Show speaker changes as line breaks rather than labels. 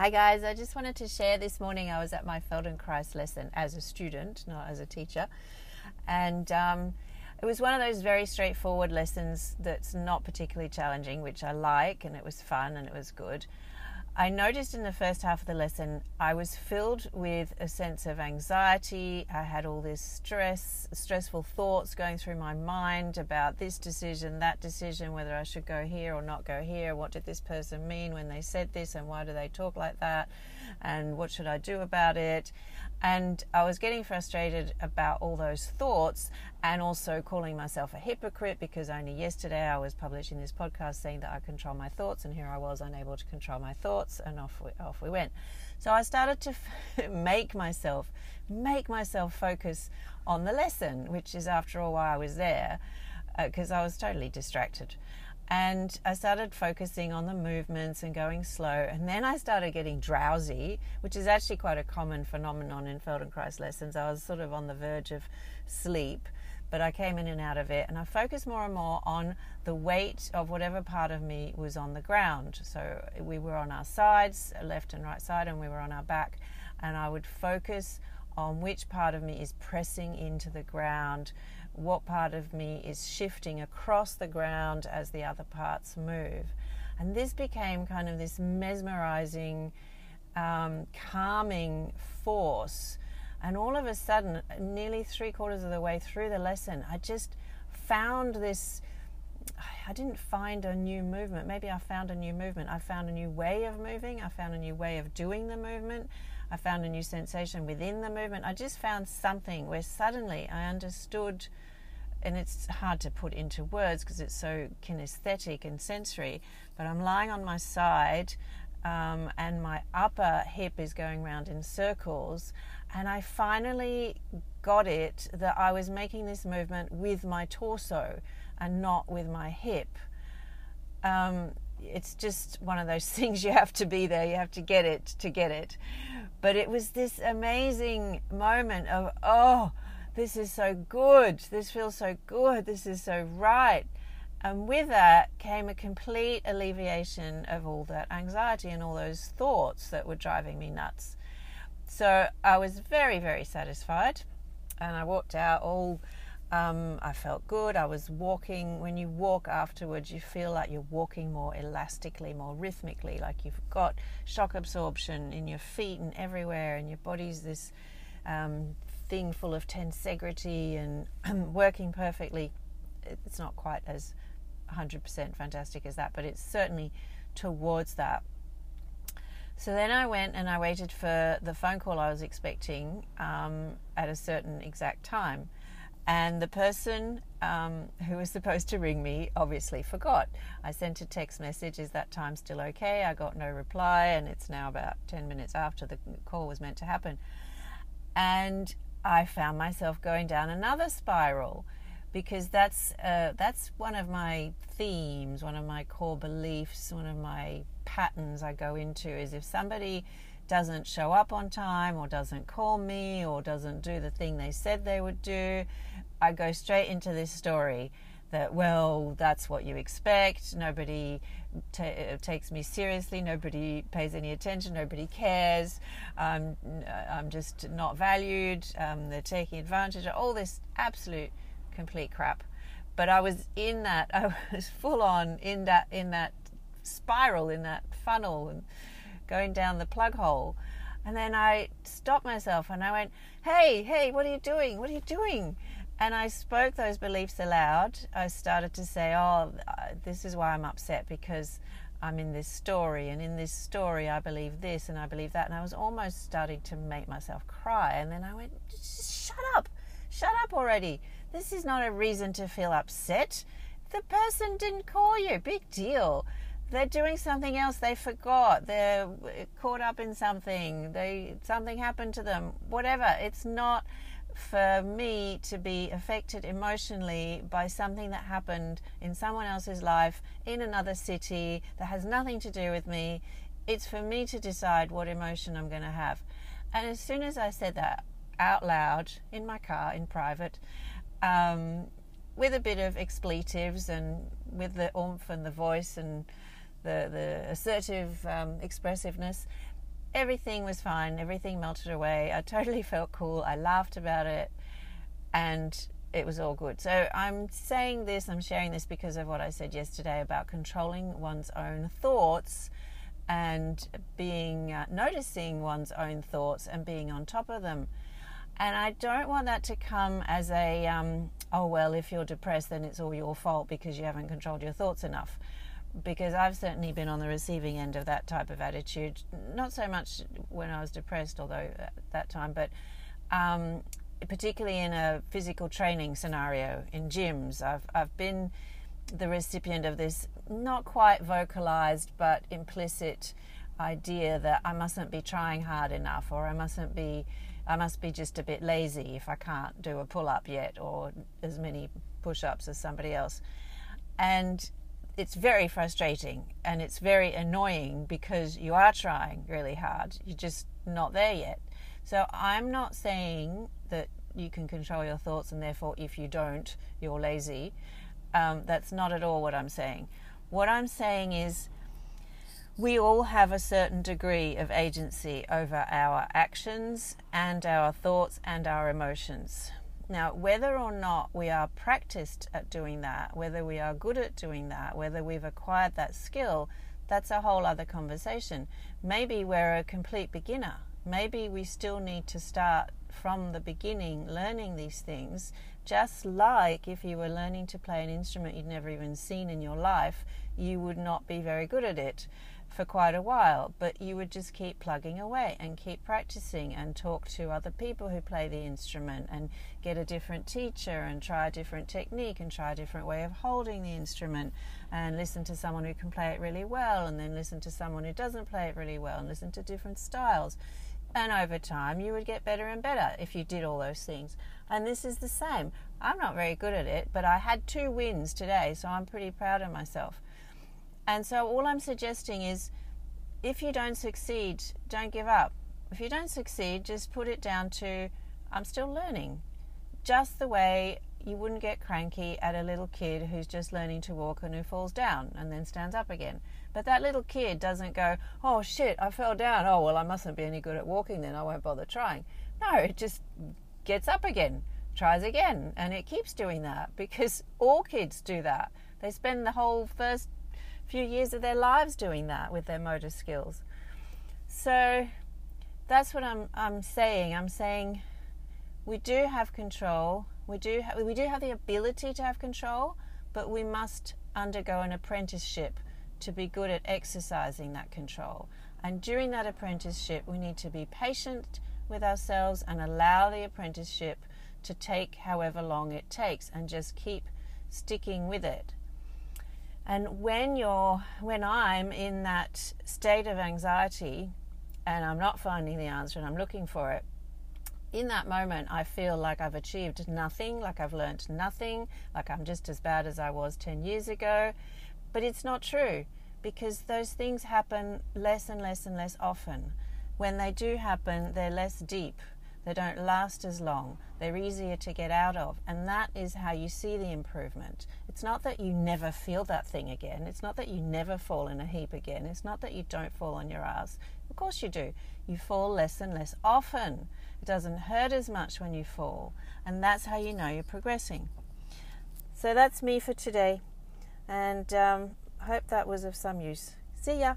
Hi, guys. I just wanted to share this morning. I was at my Feldenkrais lesson as a student, not as a teacher. And um, it was one of those very straightforward lessons that's not particularly challenging, which I like, and it was fun and it was good. I noticed in the first half of the lesson, I was filled with a sense of anxiety. I had all this stress, stressful thoughts going through my mind about this decision, that decision, whether I should go here or not go here. What did this person mean when they said this, and why do they talk like that? And what should I do about it? And I was getting frustrated about all those thoughts and also calling myself a hypocrite because only yesterday I was publishing this podcast saying that I control my thoughts, and here I was unable to control my thoughts, and off we, off we went. So I started to f- make myself make myself focus on the lesson, which is after all why I was there, because uh, I was totally distracted. And I started focusing on the movements and going slow. And then I started getting drowsy, which is actually quite a common phenomenon in Feldenkrais lessons. I was sort of on the verge of sleep, but I came in and out of it. And I focused more and more on the weight of whatever part of me was on the ground. So we were on our sides, left and right side, and we were on our back. And I would focus on which part of me is pressing into the ground what part of me is shifting across the ground as the other parts move. And this became kind of this mesmerizing, um, calming force. And all of a sudden, nearly three quarters of the way through the lesson, I just found this. I didn't find a new movement. Maybe I found a new movement. I found a new way of moving. I found a new way of doing the movement. I found a new sensation within the movement. I just found something where suddenly I understood, and it's hard to put into words because it's so kinesthetic and sensory, but I'm lying on my side. Um, and my upper hip is going round in circles. And I finally got it that I was making this movement with my torso and not with my hip. Um, it's just one of those things you have to be there, you have to get it to get it. But it was this amazing moment of, oh, this is so good, this feels so good, this is so right. And with that came a complete alleviation of all that anxiety and all those thoughts that were driving me nuts. So I was very, very satisfied. And I walked out all um, I felt good. I was walking. When you walk afterwards, you feel like you're walking more elastically, more rhythmically, like you've got shock absorption in your feet and everywhere, and your body's this um, thing full of tensegrity and working perfectly. It's not quite as 100% fantastic as that, but it's certainly towards that. So then I went and I waited for the phone call I was expecting um, at a certain exact time. And the person um, who was supposed to ring me obviously forgot. I sent a text message, Is that time still okay? I got no reply, and it's now about 10 minutes after the call was meant to happen. And I found myself going down another spiral because that's uh, that's one of my themes, one of my core beliefs, one of my patterns I go into is if somebody doesn't show up on time or doesn't call me or doesn't do the thing they said they would do, I go straight into this story that, well, that's what you expect. Nobody t- uh, takes me seriously. Nobody pays any attention. Nobody cares. Um, I'm just not valued. Um, they're taking advantage of all this absolute, complete crap. But I was in that, I was full on in that, in that spiral, in that funnel and going down the plug hole. And then I stopped myself and I went, Hey, hey, what are you doing? What are you doing? And I spoke those beliefs aloud. I started to say, Oh, uh, this is why I'm upset because I'm in this story. And in this story, I believe this and I believe that. And I was almost starting to make myself cry. And then I went, Shut up. Shut up already. This is not a reason to feel upset. The person didn't call you. Big deal. They're doing something else. They forgot. They're caught up in something. They something happened to them. Whatever. It's not for me to be affected emotionally by something that happened in someone else's life in another city that has nothing to do with me. It's for me to decide what emotion I'm going to have. And as soon as I said that out loud in my car in private um, with a bit of expletives and with the oomph and the voice and the, the assertive um, expressiveness, everything was fine. Everything melted away. I totally felt cool. I laughed about it, and it was all good. So I'm saying this, I'm sharing this because of what I said yesterday about controlling one's own thoughts and being uh, noticing one's own thoughts and being on top of them. And I don't want that to come as a, um, oh, well, if you're depressed, then it's all your fault because you haven't controlled your thoughts enough. Because I've certainly been on the receiving end of that type of attitude. Not so much when I was depressed, although at that time, but um, particularly in a physical training scenario in gyms. I've, I've been the recipient of this not quite vocalized but implicit idea that I mustn't be trying hard enough or I mustn't be I must be just a bit lazy if I can't do a pull up yet or as many push ups as somebody else. And it's very frustrating and it's very annoying because you are trying really hard. You're just not there yet. So I'm not saying that you can control your thoughts and therefore if you don't, you're lazy. Um, that's not at all what I'm saying. What I'm saying is we all have a certain degree of agency over our actions and our thoughts and our emotions. Now, whether or not we are practiced at doing that, whether we are good at doing that, whether we've acquired that skill, that's a whole other conversation. Maybe we're a complete beginner. Maybe we still need to start from the beginning learning these things just like if you were learning to play an instrument you'd never even seen in your life, you would not be very good at it for quite a while, but you would just keep plugging away and keep practicing and talk to other people who play the instrument and get a different teacher and try a different technique and try a different way of holding the instrument and listen to someone who can play it really well and then listen to someone who doesn't play it really well and listen to different styles. And over time, you would get better and better if you did all those things. And this is the same. I'm not very good at it, but I had two wins today, so I'm pretty proud of myself. And so, all I'm suggesting is if you don't succeed, don't give up. If you don't succeed, just put it down to I'm still learning. Just the way you wouldn't get cranky at a little kid who's just learning to walk and who falls down and then stands up again. But that little kid doesn't go, oh shit, I fell down. Oh, well, I mustn't be any good at walking then. I won't bother trying. No, it just gets up again, tries again, and it keeps doing that because all kids do that. They spend the whole first few years of their lives doing that with their motor skills. So that's what I'm, I'm saying. I'm saying we do have control. We do, ha- we do have the ability to have control, but we must undergo an apprenticeship to be good at exercising that control. And during that apprenticeship, we need to be patient with ourselves and allow the apprenticeship to take however long it takes and just keep sticking with it. And when you're when I'm in that state of anxiety and I'm not finding the answer and I'm looking for it, in that moment I feel like I've achieved nothing, like I've learnt nothing, like I'm just as bad as I was 10 years ago. But it's not true because those things happen less and less and less often. When they do happen, they're less deep. They don't last as long. They're easier to get out of. And that is how you see the improvement. It's not that you never feel that thing again. It's not that you never fall in a heap again. It's not that you don't fall on your ass. Of course you do. You fall less and less often. It doesn't hurt as much when you fall. And that's how you know you're progressing. So that's me for today. And um, hope that was of some use. See ya.